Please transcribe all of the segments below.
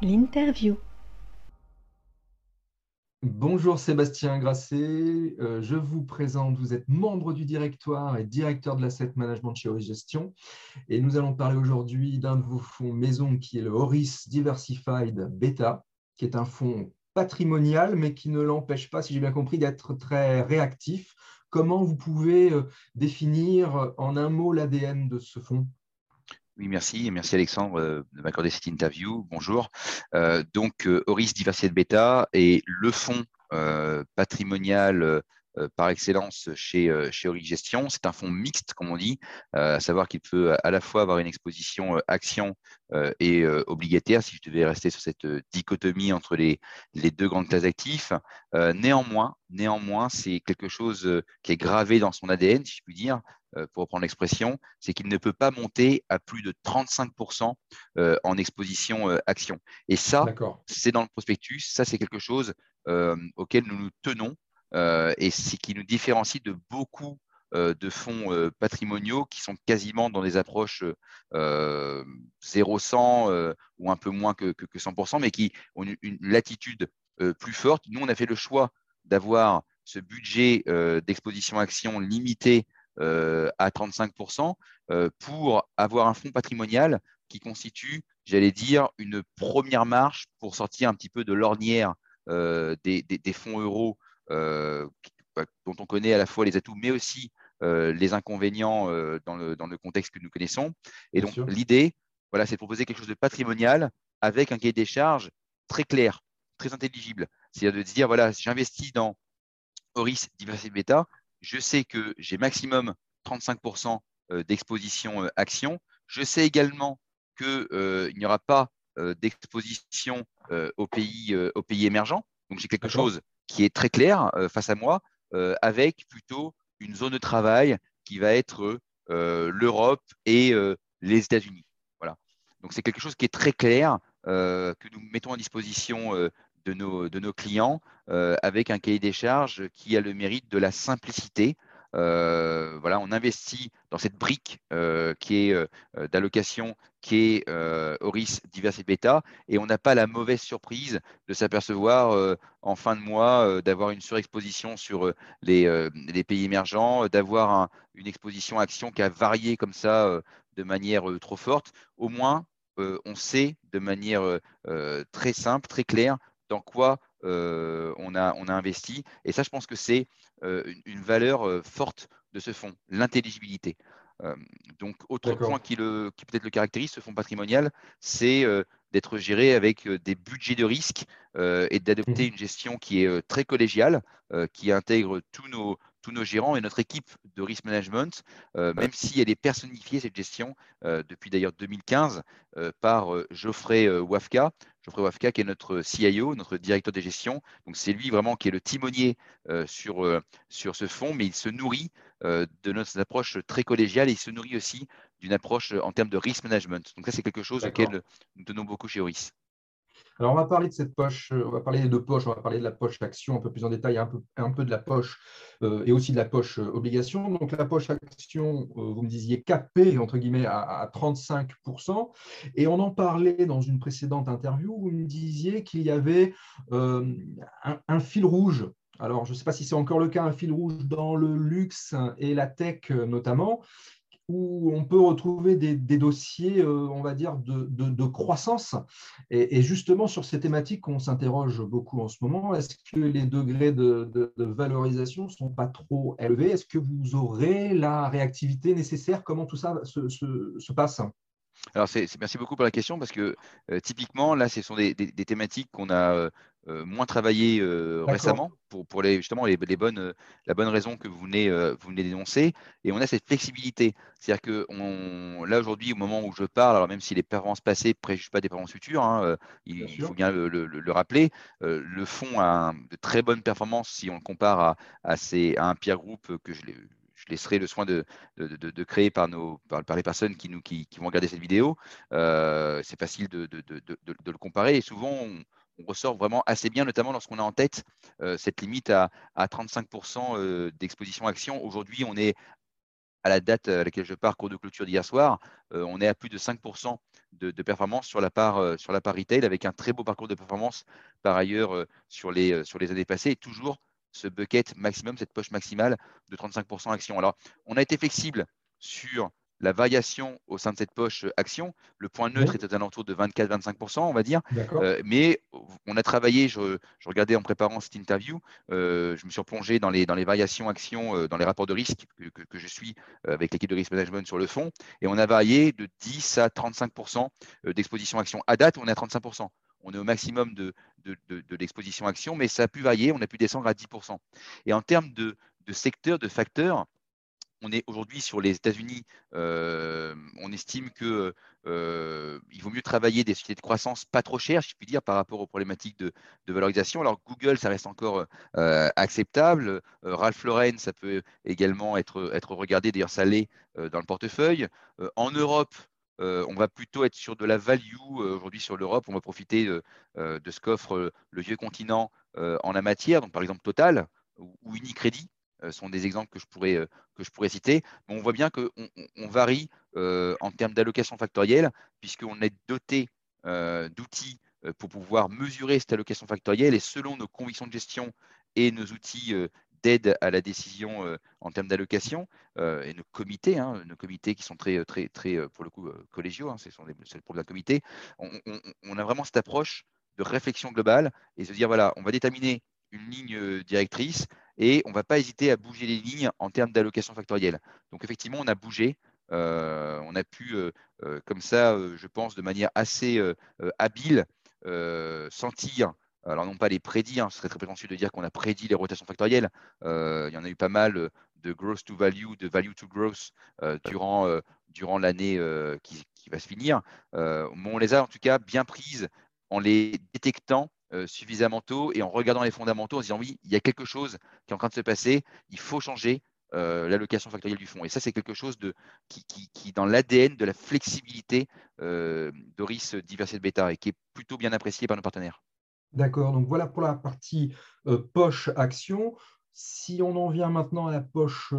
L'interview. Bonjour Sébastien Grasset, euh, je vous présente, vous êtes membre du directoire et directeur de l'asset management chez Horis Gestion et nous allons parler aujourd'hui d'un de vos fonds maison qui est le Horis Diversified Beta, qui est un fonds patrimonial mais qui ne l'empêche pas, si j'ai bien compris, d'être très réactif. Comment vous pouvez euh, définir en un mot l'ADN de ce fonds? Oui, merci. Merci Alexandre euh, de m'accorder cette interview. Bonjour. Euh, donc, euh, Horis Diversité Beta est le fonds patrimonial par excellence chez, chez Horis Gestion. C'est un fonds mixte, comme on dit, à savoir qu'il peut à la fois avoir une exposition action et obligataire, si je devais rester sur cette dichotomie entre les, les deux grandes classes d'actifs. néanmoins, néanmoins, c'est quelque chose qui est gravé dans son ADN, si je puis dire, pour reprendre l'expression, c'est qu'il ne peut pas monter à plus de 35% euh, en exposition euh, action. Et ça, c'est dans le prospectus, ça c'est quelque chose auquel nous nous tenons et c'est qui nous différencie de beaucoup de fonds patrimoniaux qui sont quasiment dans des approches 0-100 ou un peu moins que, 100%, mais qui ont une latitude plus forte. Nous, on a fait le choix d'avoir ce budget d'exposition action limité euh, à 35% euh, pour avoir un fonds patrimonial qui constitue, j'allais dire, une première marche pour sortir un petit peu de l'ornière euh, des, fonds euros bah, dont on connaît à la fois les atouts, mais aussi les inconvénients dans, le, contexte que nous connaissons. Et donc, l'idée, voilà, c'est de proposer quelque chose de patrimonial avec un cahier des charges très clair, très intelligible. C'est-à-dire de dire, voilà, j'investis dans Horis Diversity Beta, je sais que j'ai maximum 35% euh, d'exposition euh, action. Je sais également qu'il euh, n'y aura pas d'exposition aux, pays, aux pays émergents. Donc j'ai quelque chose qui est très clair face à moi, avec plutôt une zone de travail qui va être l'Europe et les États-Unis. Voilà. Donc c'est quelque chose qui est très clair, que nous mettons à disposition de nos, clients euh, avec un cahier des charges qui a le mérite de la simplicité. Euh, voilà, on investit dans cette brique euh, qui est d'allocation, qui est Horis Diversité Beta, et on n'a pas la mauvaise surprise de s'apercevoir en fin de mois d'avoir une surexposition sur les pays émergents, d'avoir une exposition action qui a varié comme ça de manière trop forte. Au moins, on sait de manière très simple, très claire, dans quoi euh, on, a, on a investi. Et ça, je pense que c'est euh, une, valeur euh, forte de ce fonds, l'intelligibilité. donc, autre point qui, qui peut-être le caractérise, ce fonds patrimonial, c'est d'être géré avec des budgets de risque et d'adopter mmh. une gestion qui est très collégiale, qui intègre tous nos, tous nos gérants et notre équipe de risk management, même si elle est personnifiée, cette gestion, depuis d'ailleurs 2015, par Geoffrey Wafka. Geoffrey Wafka, qui est notre CIO, notre directeur des gestions. Donc, c'est lui vraiment qui est le timonier euh, sur, euh, sur ce fonds, mais il se nourrit euh, de notre approche très collégiale et il se nourrit aussi d'une approche en termes de risk management. Donc, ça, c'est quelque chose auquel nous tenons beaucoup chez Horis. Alors, on va parler de cette poche, on va parler de poches, on va parler de la poche action un peu plus en détail, un peu, un peu de la poche et aussi de la poche obligation. Donc, la poche action, vous me disiez capée, entre guillemets, à, 35%. Et on en parlait dans une précédente interview vous me disiez qu'il y avait un, fil rouge alors, je ne sais pas si c'est encore le cas, un fil rouge dans le luxe et la tech notamment, où on peut retrouver des, dossiers, euh, on va dire, de, croissance. Et, justement, sur ces thématiques, on s'interroge beaucoup en ce moment. Est-ce que les degrés de, valorisation ne sont pas trop élevés? Est-ce que vous aurez la réactivité nécessaire? Comment tout ça se passe? Alors, merci beaucoup pour la question parce que euh, typiquement, là, ce sont des, thématiques qu'on a euh, euh, moins travaillées récemment pour, pour les, justement les, bonnes, la bonne raison que vous venez, vous venez d'énoncer. Et on a cette flexibilité. C'est-à-dire que on, là, aujourd'hui, au moment où je parle, alors même si les performances passées ne préjugent pas des performances futures, hein, il, faut bien le, rappeler, le fonds a de très bonnes performances si on le compare à, à, à un peer group que je l'ai je laisserai le soin de, créer par, les personnes qui, vont regarder cette vidéo. Euh, c'est facile de, le comparer et souvent on, ressort vraiment assez bien, notamment lorsqu'on a en tête euh, cette limite à, à 35% euh, d'exposition action. Aujourd'hui, on est à la date à laquelle je pars, cours de clôture d'hier soir, on est à plus de 5% de, performance sur la, part, sur la part retail avec un très beau parcours de performance par ailleurs sur, les, sur les années passées et toujours ce bucket maximum, cette poche maximale de 35% action. Alors, on a été flexible sur la variation au sein de cette poche action. Le point neutre était aux alentours de 24-25%, on va dire. Euh, mais on a travaillé, je, regardais en préparant cette interview, euh, je me suis replongé dans les, dans les variations actions, euh, dans les rapports de risque que, je suis avec l'équipe de risk management sur le fond. Et on a varié de 10 à 35% d'exposition action. À date, on est à 35% on est au maximum de, l'exposition action, mais ça a pu varier, on a pu descendre à 10%. Et en termes de, secteurs, de facteurs, on est aujourd'hui sur les États-Unis, euh, on estime qu'il euh, vaut mieux travailler des sociétés de croissance pas trop chères, je puis dire, par rapport aux problématiques de, valorisation. Alors Google, ça reste encore euh, acceptable. Ralph Lauren, ça peut également être, être regardé. D'ailleurs, ça l'est dans le portefeuille. en Europe, on va plutôt être sur de la value aujourd'hui sur l'Europe. On va profiter de ce qu'offre le vieux continent en la matière, donc par exemple Total ou Unicredit. Euh, sont des exemples que je pourrais, euh, citer. Mais on voit bien qu'on on, varie euh, en termes d'allocation factorielle, puisqu'on est doté d'outils pour pouvoir mesurer cette allocation factorielle et selon nos convictions de gestion et nos outils d'aide à la décision en termes d'allocation et nos comités, hein, nos comités qui sont très, très, très pour le coup collégiaux, hein, c'est le problème d'un comité, on, a vraiment cette approche de réflexion globale et se dire voilà, on va déterminer une ligne directrice et on ne va pas hésiter à bouger les lignes en termes d'allocation factorielle. Donc effectivement, on a bougé, euh, on a pu euh, euh, comme ça, je pense, de manière assez habile, sentir, alors non pas les prédits, hein, ce serait très prétentieux de dire qu'on a prédit les rotations factorielles, il y en a eu pas mal de growth to value, de value to growth durant, durant l'année qui, qui, va se finir. on les a en tout cas bien prises en les détectant euh, suffisamment tôt et en regardant les fondamentaux, en se disant oui, il y a quelque chose qui est en train de se passer, il faut changer euh, l'allocation factorielle du fonds. Et ça, c'est quelque chose de, qui, qui, dans l'ADN de la flexibilité euh, d'Oris Diversité Beta et qui est plutôt bien apprécié par nos partenaires. D'accord, donc voilà pour la partie poche action. Si on en vient maintenant à la poche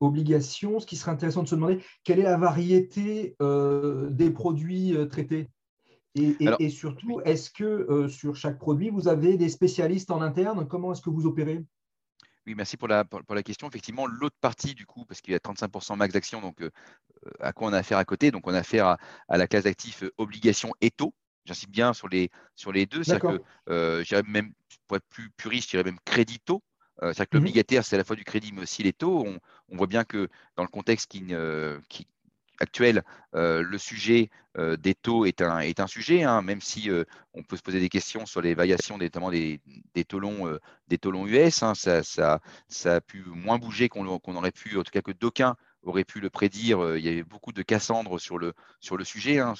obligation, ce qui serait intéressant de se demander, quelle est la variété des produits traités? Et, surtout, est-ce que euh, sur chaque produit, vous avez des spécialistes en interne? Comment est-ce que vous opérez? Oui, merci pour la, pour, la question. Effectivement, l'autre partie, du coup, parce qu'il y a 35% max d'actions, donc euh, à quoi on a affaire à côté? Donc, on a affaire à, la classe d'actifs euh, obligations et taux. J'insiste bien sur les, sur les deux. C'est-à-dire que, même, pour être plus puriste, je dirais même crédit taux. C'est-à-dire que mhm. l'obligataire, c'est à la fois du crédit, mais aussi les taux. On, on voit bien que dans le contexte qui, qui, actuel, euh, le sujet euh, des taux est un, est un sujet, hein, même si euh, on peut se poser des questions sur les variations, notamment des, des taux longs, des taux longs US. Hein, ça, ça, ça, a pu moins bouger qu'on aurait pu, en tout cas que d'aucuns aurait pu le prédire. Euh, il y avait beaucoup de Cassandre sur le, sur le sujet. Hein.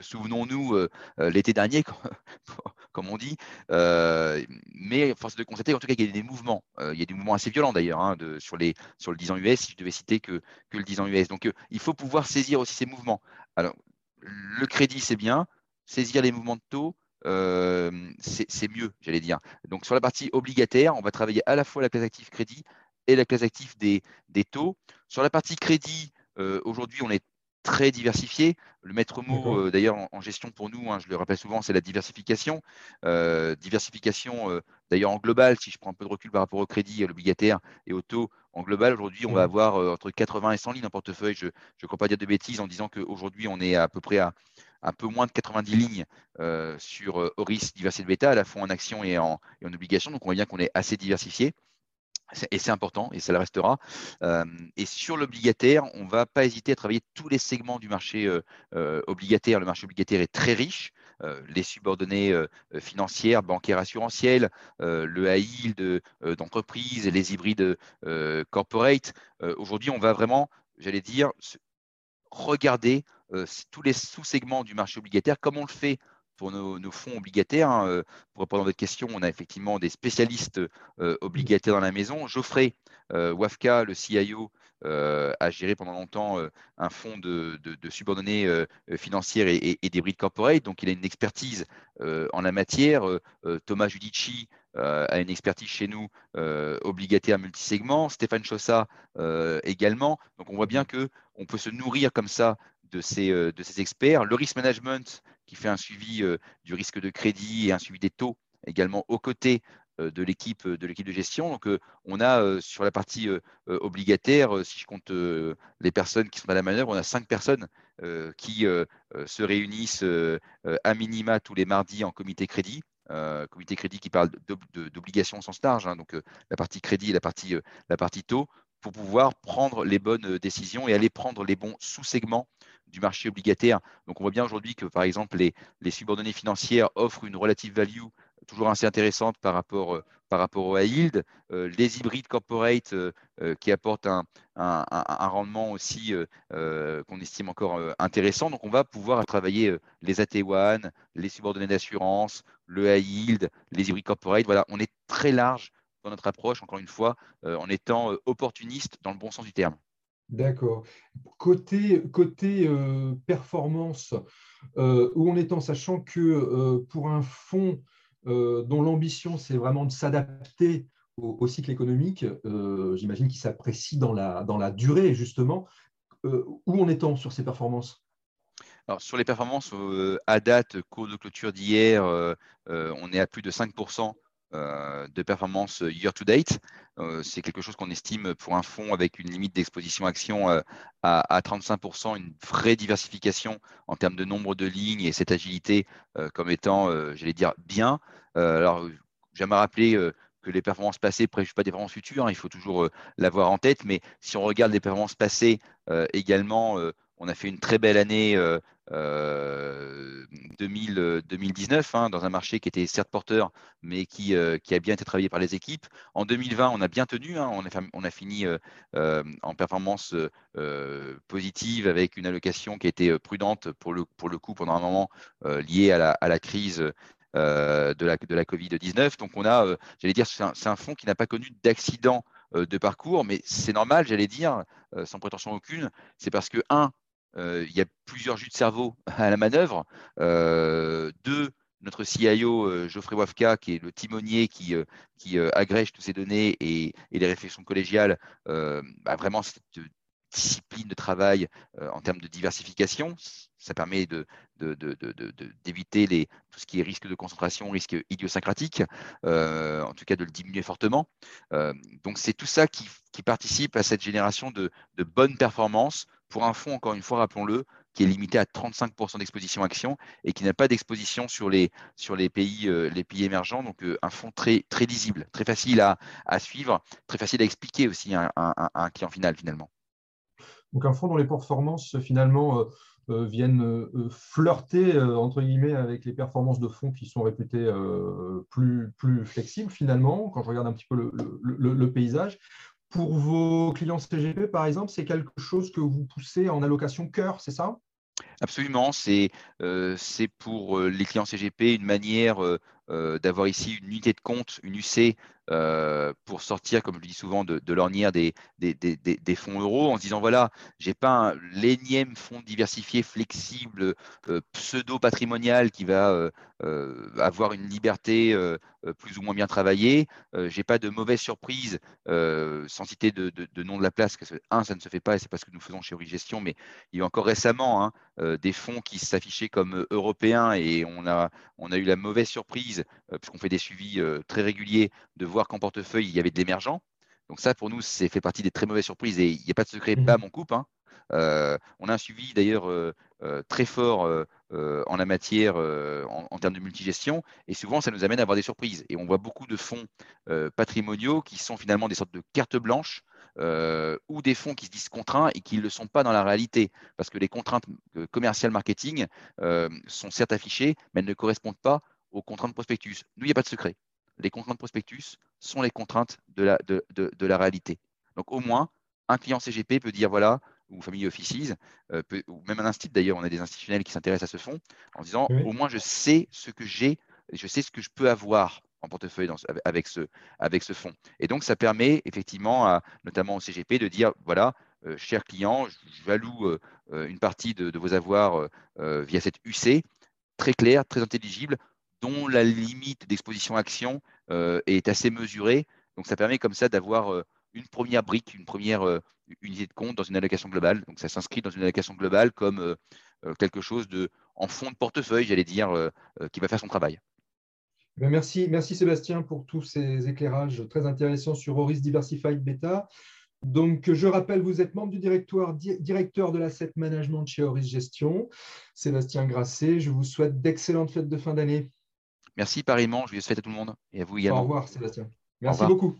Souvenons-nous euh, euh, l'été dernier, comme on dit. mais force de constater, en tout cas, qu'il y a des mouvements. il y a des mouvements assez violents d'ailleurs hein, sur, sur le 10 ans US, si je devais citer que, que le 10 ans US. Donc, il faut pouvoir saisir aussi ces mouvements. Alors, le crédit, c'est bien. Saisir les mouvements de taux, c'est mieux, j'allais dire. Donc sur la partie obligataire, on va travailler à la fois la classe active crédit et la classe active des, des taux. Sur la partie crédit, euh, aujourd'hui, on est très diversifié. Le maître mot, euh, d'ailleurs, en, gestion pour nous, hein, je le rappelle souvent, c'est la diversification. Euh, diversification, d'ailleurs, en global, si je prends un peu de recul par rapport au crédit, à l'obligataire et au taux, en global, aujourd'hui, on va avoir entre 80 et 100 lignes en portefeuille. Je ne crois pas dire de bêtises en disant qu'aujourd'hui, on est à peu près à un peu moins de 90 lignes sur Horis Diversité Beta, à la fois en action et en, et en obligation. Donc, on voit bien qu'on est assez diversifié et c'est important et ça le restera. Et sur l'obligataire, on ne va pas hésiter à travailler tous les segments du marché obligataire. Le marché obligataire est très riche. les subordonnées financières, bancaires, assurantielles, le high yield d'entreprise, les hybrides corporate. Aujourd'hui, on va vraiment, j'allais dire, regarder tous les sous-segments du marché obligataire comme on le fait pour nos, fonds obligataires. Hein, euh, pour répondre à votre question, on a effectivement des spécialistes euh, obligataires dans la maison. Geoffrey euh, Wafka, le CIO, a géré pendant longtemps un fonds de, subordonnées financières et, des corporate. Donc, il a une expertise en la matière. Thomas Judici, a une expertise chez nous obligataire multisegment, Stéphane Chossa également. Donc on voit bien qu'on peut se nourrir comme ça de ces, de ces experts. Le risk management qui fait un suivi du risque de crédit et un suivi des taux également aux côtés de l'équipe de l'équipe de gestion. Donc, on a sur la partie obligataire, si je compte les personnes qui sont à la manœuvre, on a cinq personnes qui se réunissent à minima tous les mardis en comité crédit. comité crédit qui parle d'obligations au sens large, hein, donc la partie crédit et la partie, la partie taux, pour pouvoir prendre les bonnes décisions et aller prendre les bons sous-segments du marché obligataire. Donc on voit bien aujourd'hui que par exemple les, les subordonnées financières offrent une relative value toujours assez intéressante par rapport, euh, par rapport au high yield. Euh, les hybrides corporate euh, qui apportent un, rendement aussi qu'on estime encore intéressant. Donc, on va pouvoir travailler les AT1, les subordonnées d'assurance, le high yield, les hybrides corporate. Voilà, on est très large dans notre approche, encore une fois, en étant opportuniste dans le bon sens du terme. D'accord. Côté, côté performance, où on est en sachant que pour un fonds euh, dont l'ambition, c'est vraiment de s'adapter au, cycle économique, euh, j'imagine qu'il s'apprécie dans la, dans la durée, justement. Euh, où en est-on sur ces performances? Alors, sur les performances, à date, cours de clôture d'hier, on est à plus de 5% euh, de performance year to date. Euh, c'est quelque chose qu'on estime pour un fonds avec une limite d'exposition action euh, à, 35%, une vraie diversification en termes de nombre de lignes et cette agilité comme étant, j'allais dire, bien. alors, j'aimerais rappeler que les performances passées ne préjugent pas des performances futures, hein, il faut toujours l'avoir en tête, mais si on regarde les performances passées également, on a fait une très belle année 2019 hein, dans un marché qui était certes porteur, mais qui, a bien été travaillé par les équipes. En 2020, on a bien tenu, hein, on, a, fini en performance positive avec une allocation qui a été prudente pour le, coup pendant un moment lié à la, crise. de la, de la Covid-19. Donc, on a, j'allais dire, c'est un, fonds qui n'a pas connu d'accident de parcours, mais c'est normal, j'allais dire, sans prétention aucune. C'est parce que, un, euh, il y a plusieurs jus de cerveau à la manœuvre. Euh, deux, notre CIO euh, Geoffrey Wafka, qui est le timonier qui, agrège toutes ces données et, les réflexions collégiales, bah, vraiment cette discipline de travail en termes de diversification. Ça permet d'éviter tout ce qui est risque de concentration, risque idiosyncratique, en tout cas de le diminuer fortement. donc c'est tout ça qui, participe à cette génération de, bonnes performances pour un fonds, encore une fois, rappelons-le, qui est limité à 35% d'exposition action et qui n'a pas d'exposition sur les, sur les, pays, euh, les pays émergents. Donc, euh, un fonds très, très lisible, très facile à, suivre, très facile à expliquer aussi à, un client final, finalement. Donc, un fonds dont les performances, finalement, euh, viennent flirter, entre guillemets, avec les performances de fonds qui sont réputés plus, plus flexibles, finalement, quand je regarde un petit peu le paysage. Pour vos clients CGP, par exemple, c'est quelque chose que vous poussez en allocation cœur, c'est ça? Absolument, c'est euh, pour euh, les clients CGP une manière euh, d'avoir ici une unité de compte, une UC, euh, pour sortir, comme je le dis souvent, de, l'ornière des, fonds euros en se disant voilà, j'ai pas l'énième fonds diversifié, flexible, euh, pseudo-patrimonial qui va avoir une liberté plus ou moins bien travaillée. j'ai pas de mauvaise surprise, sans citer de, nom de la place, parce que un, ça ne se fait pas et c'est pas ce que nous faisons chez Gestion, mais il y a encore récemment hein, des fonds qui s'affichaient comme européens et on a, on a eu la mauvaise surprise euh, puisqu'on fait des suivis euh, très réguliers, de voir qu'en portefeuille, il y avait de l'émergent. Donc ça, pour nous, c'est fait partie des très mauvaises surprises et il n'y a pas de secret, pas mon coupe. Hein. Euh, on a un suivi d'ailleurs très fort en la matière en, termes de multigestion et souvent ça nous amène à avoir des surprises. Et on voit beaucoup de fonds patrimoniaux qui sont finalement des sortes de cartes blanches ou des fonds qui se disent contraints et qui ne le sont pas dans la réalité parce que les contraintes commerciales marketing sont certes affichées mais elles ne correspondent pas aux contraintes prospectus. Nous, il n'y a pas de secret. Les contraintes prospectus sont les contraintes de la, de, de, la réalité. Donc, au moins, un client CGP peut dire voilà, ou Family Offices, euh, ou même un institut d'ailleurs, on a des institutionnels qui s'intéressent à ce fonds, en disant au moins je sais ce que j'ai, je sais ce que je peux avoir en portefeuille avec, ce, avec ce fonds. Et donc, ça permet effectivement, à, notamment au CGP, de dire voilà, euh, cher client, je value euh, une partie de, de vos avoirs via cette UC, très claire, très intelligible, dont la limite d'exposition action et est assez mesuré. Donc, ça permet comme ça d'avoir une première brique, une première unité de compte dans une allocation globale. Donc, ça s'inscrit dans une allocation globale comme quelque chose de en fond de portefeuille, j'allais dire, qui va faire son travail. Eh merci, merci Sébastien pour tous ces éclairages très intéressants sur Horis Diversified Beta. Donc, je rappelle, vous êtes membre du directoire, directeur de l'asset management chez Horis Gestion, Sébastien Grasset. Je vous souhaite d'excellentes fêtes de fin d'année. Merci pareillement. Je vous souhaite à tout le monde et à vous également. Au revoir, Sébastien. Merci beaucoup.